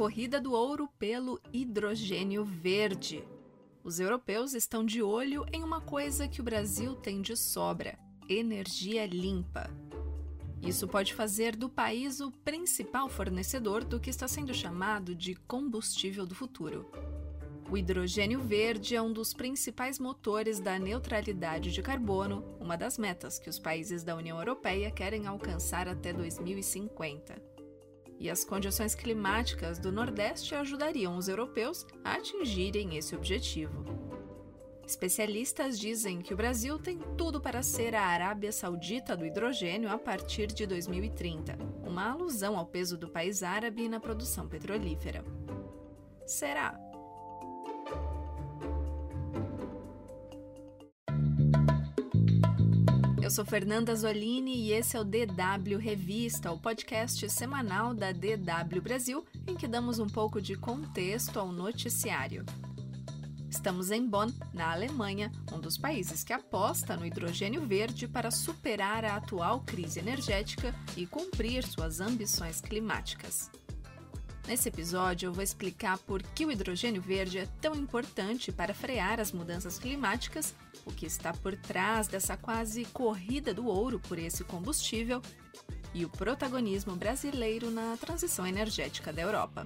corrida do ouro pelo hidrogênio verde. Os europeus estão de olho em uma coisa que o Brasil tem de sobra: energia limpa. Isso pode fazer do país o principal fornecedor do que está sendo chamado de combustível do futuro. O hidrogênio verde é um dos principais motores da neutralidade de carbono, uma das metas que os países da União Europeia querem alcançar até 2050. E as condições climáticas do Nordeste ajudariam os europeus a atingirem esse objetivo. Especialistas dizem que o Brasil tem tudo para ser a Arábia Saudita do hidrogênio a partir de 2030, uma alusão ao peso do país árabe na produção petrolífera. Será? Eu sou Fernanda Zolini e esse é o DW Revista, o podcast semanal da DW Brasil, em que damos um pouco de contexto ao noticiário. Estamos em Bonn, na Alemanha, um dos países que aposta no hidrogênio verde para superar a atual crise energética e cumprir suas ambições climáticas. Nesse episódio, eu vou explicar por que o hidrogênio verde é tão importante para frear as mudanças climáticas, o que está por trás dessa quase corrida do ouro por esse combustível e o protagonismo brasileiro na transição energética da Europa.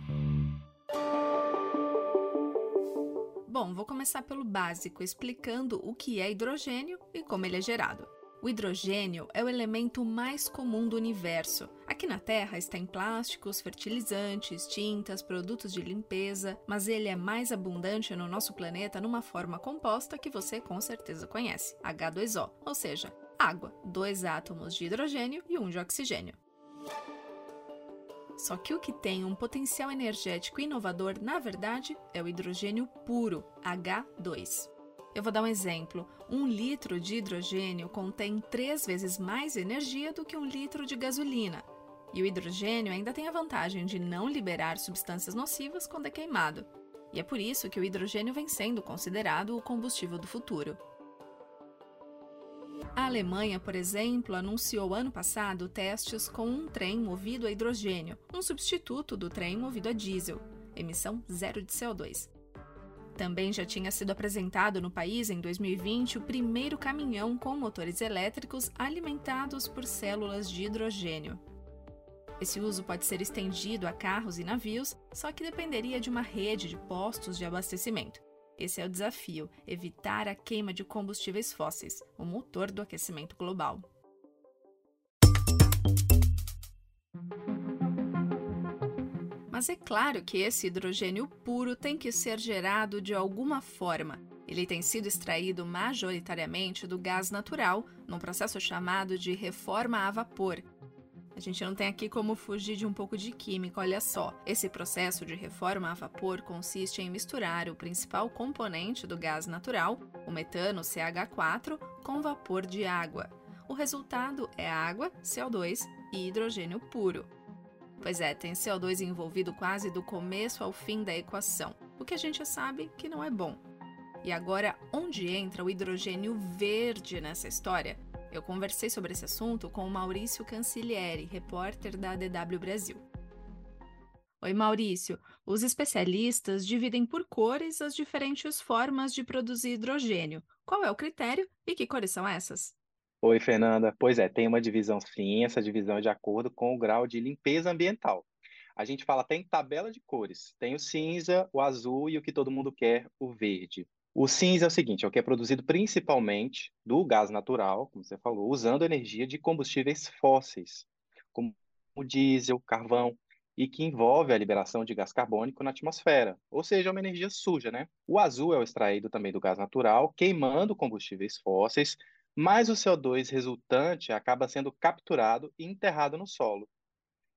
Bom, vou começar pelo básico, explicando o que é hidrogênio e como ele é gerado. O hidrogênio é o elemento mais comum do universo. Aqui na Terra está em plásticos, fertilizantes, tintas, produtos de limpeza, mas ele é mais abundante no nosso planeta numa forma composta que você com certeza conhece, H2O, ou seja, água, dois átomos de hidrogênio e um de oxigênio. Só que o que tem um potencial energético inovador, na verdade, é o hidrogênio puro, H2. Eu vou dar um exemplo. Um litro de hidrogênio contém três vezes mais energia do que um litro de gasolina. E o hidrogênio ainda tem a vantagem de não liberar substâncias nocivas quando é queimado. E é por isso que o hidrogênio vem sendo considerado o combustível do futuro. A Alemanha, por exemplo, anunciou ano passado testes com um trem movido a hidrogênio, um substituto do trem movido a diesel, emissão zero de CO2. Também já tinha sido apresentado no país em 2020 o primeiro caminhão com motores elétricos alimentados por células de hidrogênio. Esse uso pode ser estendido a carros e navios, só que dependeria de uma rede de postos de abastecimento. Esse é o desafio: evitar a queima de combustíveis fósseis, o motor do aquecimento global. Mas é claro que esse hidrogênio puro tem que ser gerado de alguma forma. Ele tem sido extraído majoritariamente do gás natural, num processo chamado de reforma a vapor, a gente não tem aqui como fugir de um pouco de química, olha só. Esse processo de reforma a vapor consiste em misturar o principal componente do gás natural, o metano CH4, com vapor de água. O resultado é água, CO2 e hidrogênio puro. Pois é, tem CO2 envolvido quase do começo ao fim da equação, o que a gente sabe que não é bom. E agora, onde entra o hidrogênio verde nessa história? Eu conversei sobre esse assunto com o Maurício Cancilieri, repórter da DW Brasil. Oi, Maurício. Os especialistas dividem por cores as diferentes formas de produzir hidrogênio. Qual é o critério e que cores são essas? Oi, Fernanda. Pois é, tem uma divisão sim, essa divisão é de acordo com o grau de limpeza ambiental. A gente fala até em tabela de cores. Tem o cinza, o azul e o que todo mundo quer, o verde. O cinza é o seguinte, é o que é produzido principalmente do gás natural, como você falou, usando energia de combustíveis fósseis, como o diesel, carvão, e que envolve a liberação de gás carbônico na atmosfera, ou seja, é uma energia suja, né? O azul é o extraído também do gás natural, queimando combustíveis fósseis, mas o CO2 resultante acaba sendo capturado e enterrado no solo.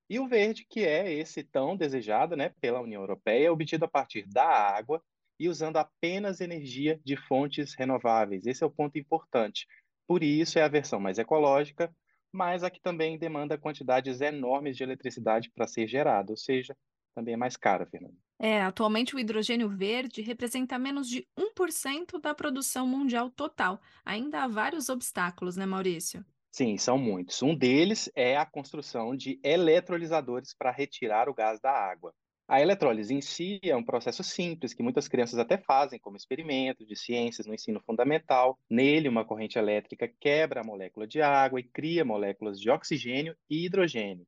E o verde, que é esse tão desejado né, pela União Europeia, é obtido a partir da água e usando apenas energia de fontes renováveis. Esse é o ponto importante. Por isso é a versão mais ecológica, mas a que também demanda quantidades enormes de eletricidade para ser gerada, ou seja, também é mais cara, Fernanda. É, atualmente o hidrogênio verde representa menos de 1% da produção mundial total. Ainda há vários obstáculos, né, Maurício? Sim, são muitos. Um deles é a construção de eletrolisadores para retirar o gás da água. A eletrólise em si é um processo simples que muitas crianças até fazem como experimento de ciências no ensino fundamental. Nele, uma corrente elétrica quebra a molécula de água e cria moléculas de oxigênio e hidrogênio.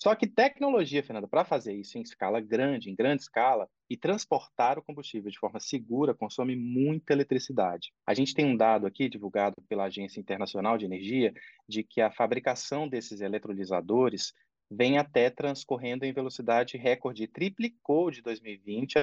Só que tecnologia, Fernanda, para fazer isso em escala grande, em grande escala, e transportar o combustível de forma segura consome muita eletricidade. A gente tem um dado aqui divulgado pela Agência Internacional de Energia de que a fabricação desses eletrolisadores vem até transcorrendo em velocidade recorde, triplicou de 2020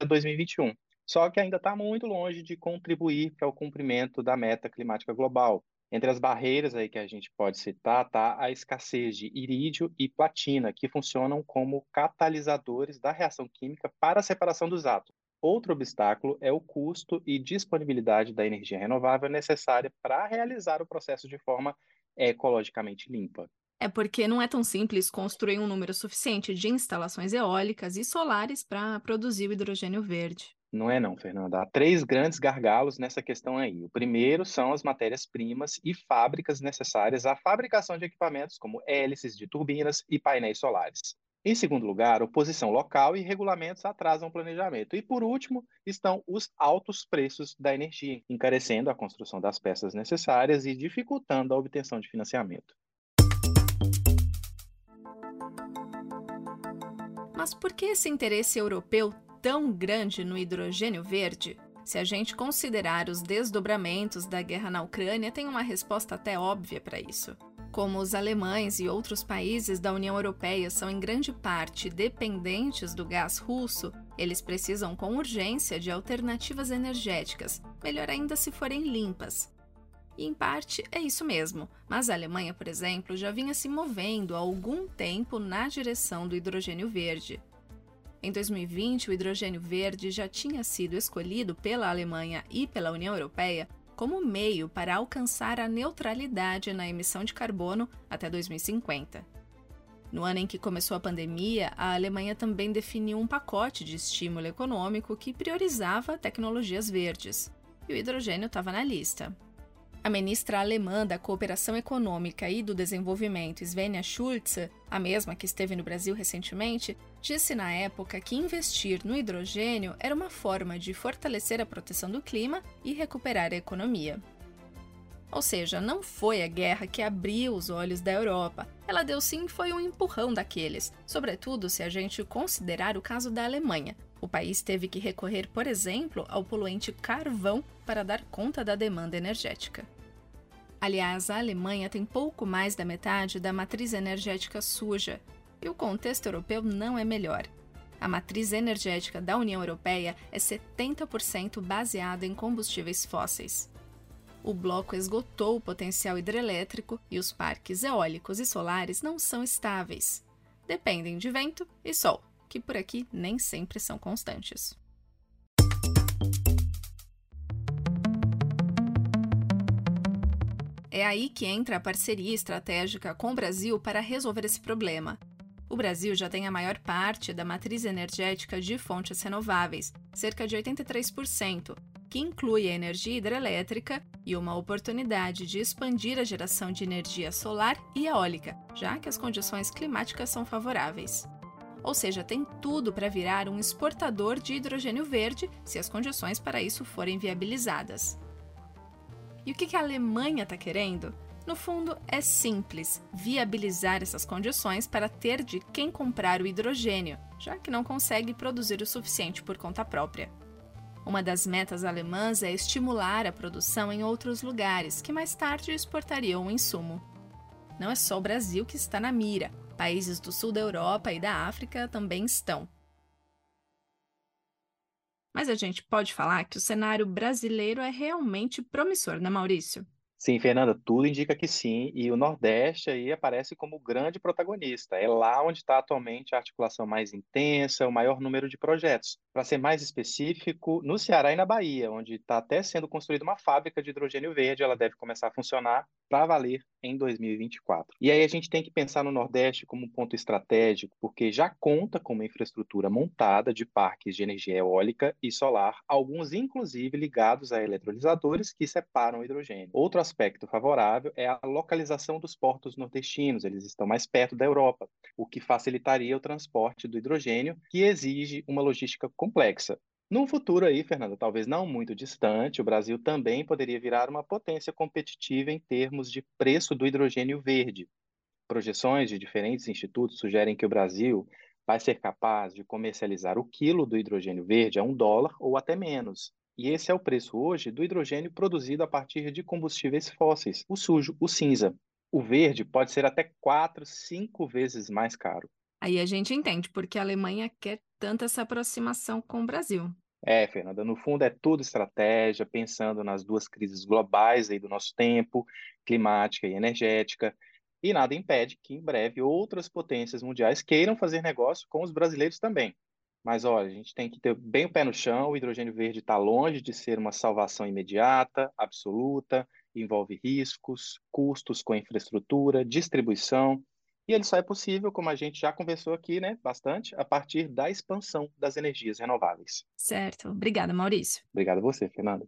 a 2021. Só que ainda está muito longe de contribuir para o cumprimento da meta climática global. Entre as barreiras aí que a gente pode citar, tá a escassez de irídio e platina, que funcionam como catalisadores da reação química para a separação dos átomos. Outro obstáculo é o custo e disponibilidade da energia renovável necessária para realizar o processo de forma ecologicamente limpa. É porque não é tão simples construir um número suficiente de instalações eólicas e solares para produzir o hidrogênio verde. Não é não, Fernanda. Há três grandes gargalos nessa questão aí. O primeiro são as matérias-primas e fábricas necessárias à fabricação de equipamentos como hélices de turbinas e painéis solares. Em segundo lugar, oposição local e regulamentos atrasam o planejamento. E por último, estão os altos preços da energia, encarecendo a construção das peças necessárias e dificultando a obtenção de financiamento. Mas por que esse interesse europeu tão grande no hidrogênio verde? Se a gente considerar os desdobramentos da guerra na Ucrânia, tem uma resposta até óbvia para isso. Como os alemães e outros países da União Europeia são em grande parte dependentes do gás russo, eles precisam com urgência de alternativas energéticas, melhor ainda se forem limpas. E em parte é isso mesmo, mas a Alemanha, por exemplo, já vinha se movendo há algum tempo na direção do hidrogênio verde. Em 2020, o hidrogênio verde já tinha sido escolhido pela Alemanha e pela União Europeia como meio para alcançar a neutralidade na emissão de carbono até 2050. No ano em que começou a pandemia, a Alemanha também definiu um pacote de estímulo econômico que priorizava tecnologias verdes, e o hidrogênio estava na lista. A ministra alemã da Cooperação Econômica e do Desenvolvimento, Svenja Schulze, a mesma que esteve no Brasil recentemente, disse na época que investir no hidrogênio era uma forma de fortalecer a proteção do clima e recuperar a economia. Ou seja, não foi a guerra que abriu os olhos da Europa. Ela deu sim foi um empurrão daqueles, sobretudo se a gente considerar o caso da Alemanha. O país teve que recorrer, por exemplo, ao poluente carvão para dar conta da demanda energética. Aliás, a Alemanha tem pouco mais da metade da matriz energética suja, e o contexto europeu não é melhor. A matriz energética da União Europeia é 70% baseada em combustíveis fósseis. O bloco esgotou o potencial hidrelétrico e os parques eólicos e solares não são estáveis. Dependem de vento e sol, que por aqui nem sempre são constantes. É aí que entra a parceria estratégica com o Brasil para resolver esse problema. O Brasil já tem a maior parte da matriz energética de fontes renováveis, cerca de 83%, que inclui a energia hidrelétrica e uma oportunidade de expandir a geração de energia solar e eólica, já que as condições climáticas são favoráveis. Ou seja, tem tudo para virar um exportador de hidrogênio verde se as condições para isso forem viabilizadas. E o que a Alemanha está querendo? No fundo, é simples viabilizar essas condições para ter de quem comprar o hidrogênio, já que não consegue produzir o suficiente por conta própria. Uma das metas alemãs é estimular a produção em outros lugares, que mais tarde exportariam o insumo. Não é só o Brasil que está na mira, países do sul da Europa e da África também estão. Mas a gente pode falar que o cenário brasileiro é realmente promissor, né, Maurício? Sim, Fernanda, tudo indica que sim, e o Nordeste aí aparece como o grande protagonista. É lá onde está atualmente a articulação mais intensa, o maior número de projetos. Para ser mais específico, no Ceará e na Bahia, onde está até sendo construída uma fábrica de hidrogênio verde, ela deve começar a funcionar para valer em 2024. E aí a gente tem que pensar no Nordeste como um ponto estratégico, porque já conta com uma infraestrutura montada de parques de energia eólica e solar, alguns inclusive ligados a eletrolisadores que separam o hidrogênio. Outro aspecto favorável é a localização dos portos nordestinos, eles estão mais perto da Europa, o que facilitaria o transporte do hidrogênio, que exige uma logística complexa. Num futuro aí, Fernanda, talvez não muito distante, o Brasil também poderia virar uma potência competitiva em termos de preço do hidrogênio verde. Projeções de diferentes institutos sugerem que o Brasil vai ser capaz de comercializar o quilo do hidrogênio verde a um dólar ou até menos, e esse é o preço hoje do hidrogênio produzido a partir de combustíveis fósseis, o sujo, o cinza. O verde pode ser até quatro, cinco vezes mais caro. Aí a gente entende porque a Alemanha quer tanto essa aproximação com o Brasil. É, Fernanda, no fundo é tudo estratégia, pensando nas duas crises globais aí do nosso tempo, climática e energética, e nada impede que em breve outras potências mundiais queiram fazer negócio com os brasileiros também. Mas olha, a gente tem que ter bem o pé no chão. O hidrogênio verde está longe de ser uma salvação imediata, absoluta, envolve riscos, custos com a infraestrutura, distribuição. E ele só é possível, como a gente já conversou aqui, né, bastante, a partir da expansão das energias renováveis. Certo. Obrigada, Maurício. Obrigado a você, Fernanda.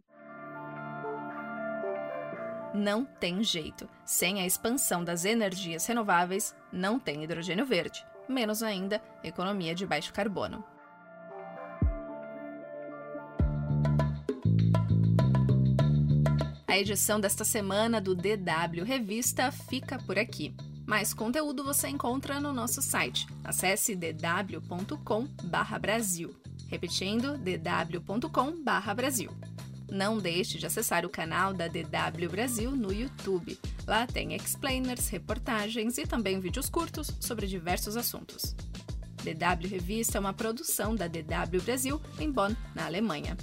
Não tem jeito. Sem a expansão das energias renováveis, não tem hidrogênio verde. Menos ainda, economia de baixo carbono. A edição desta semana do DW Revista fica por aqui. Mais conteúdo você encontra no nosso site. Acesse dw.com/brasil. Repetindo, dw.com/brasil. Não deixe de acessar o canal da DW Brasil no YouTube. Lá tem explainers, reportagens e também vídeos curtos sobre diversos assuntos. DW Revista é uma produção da DW Brasil em Bonn, na Alemanha.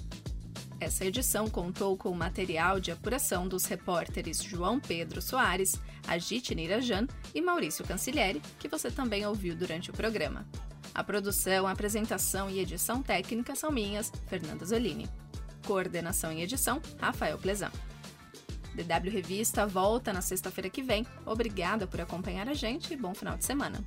Essa edição contou com o material de apuração dos repórteres João Pedro Soares, Agite Nirajan e Maurício Cancilieri, que você também ouviu durante o programa. A produção, apresentação e edição técnica são minhas, Fernanda Zolini. Coordenação e edição, Rafael Plezan. DW Revista volta na sexta-feira que vem. Obrigada por acompanhar a gente e bom final de semana.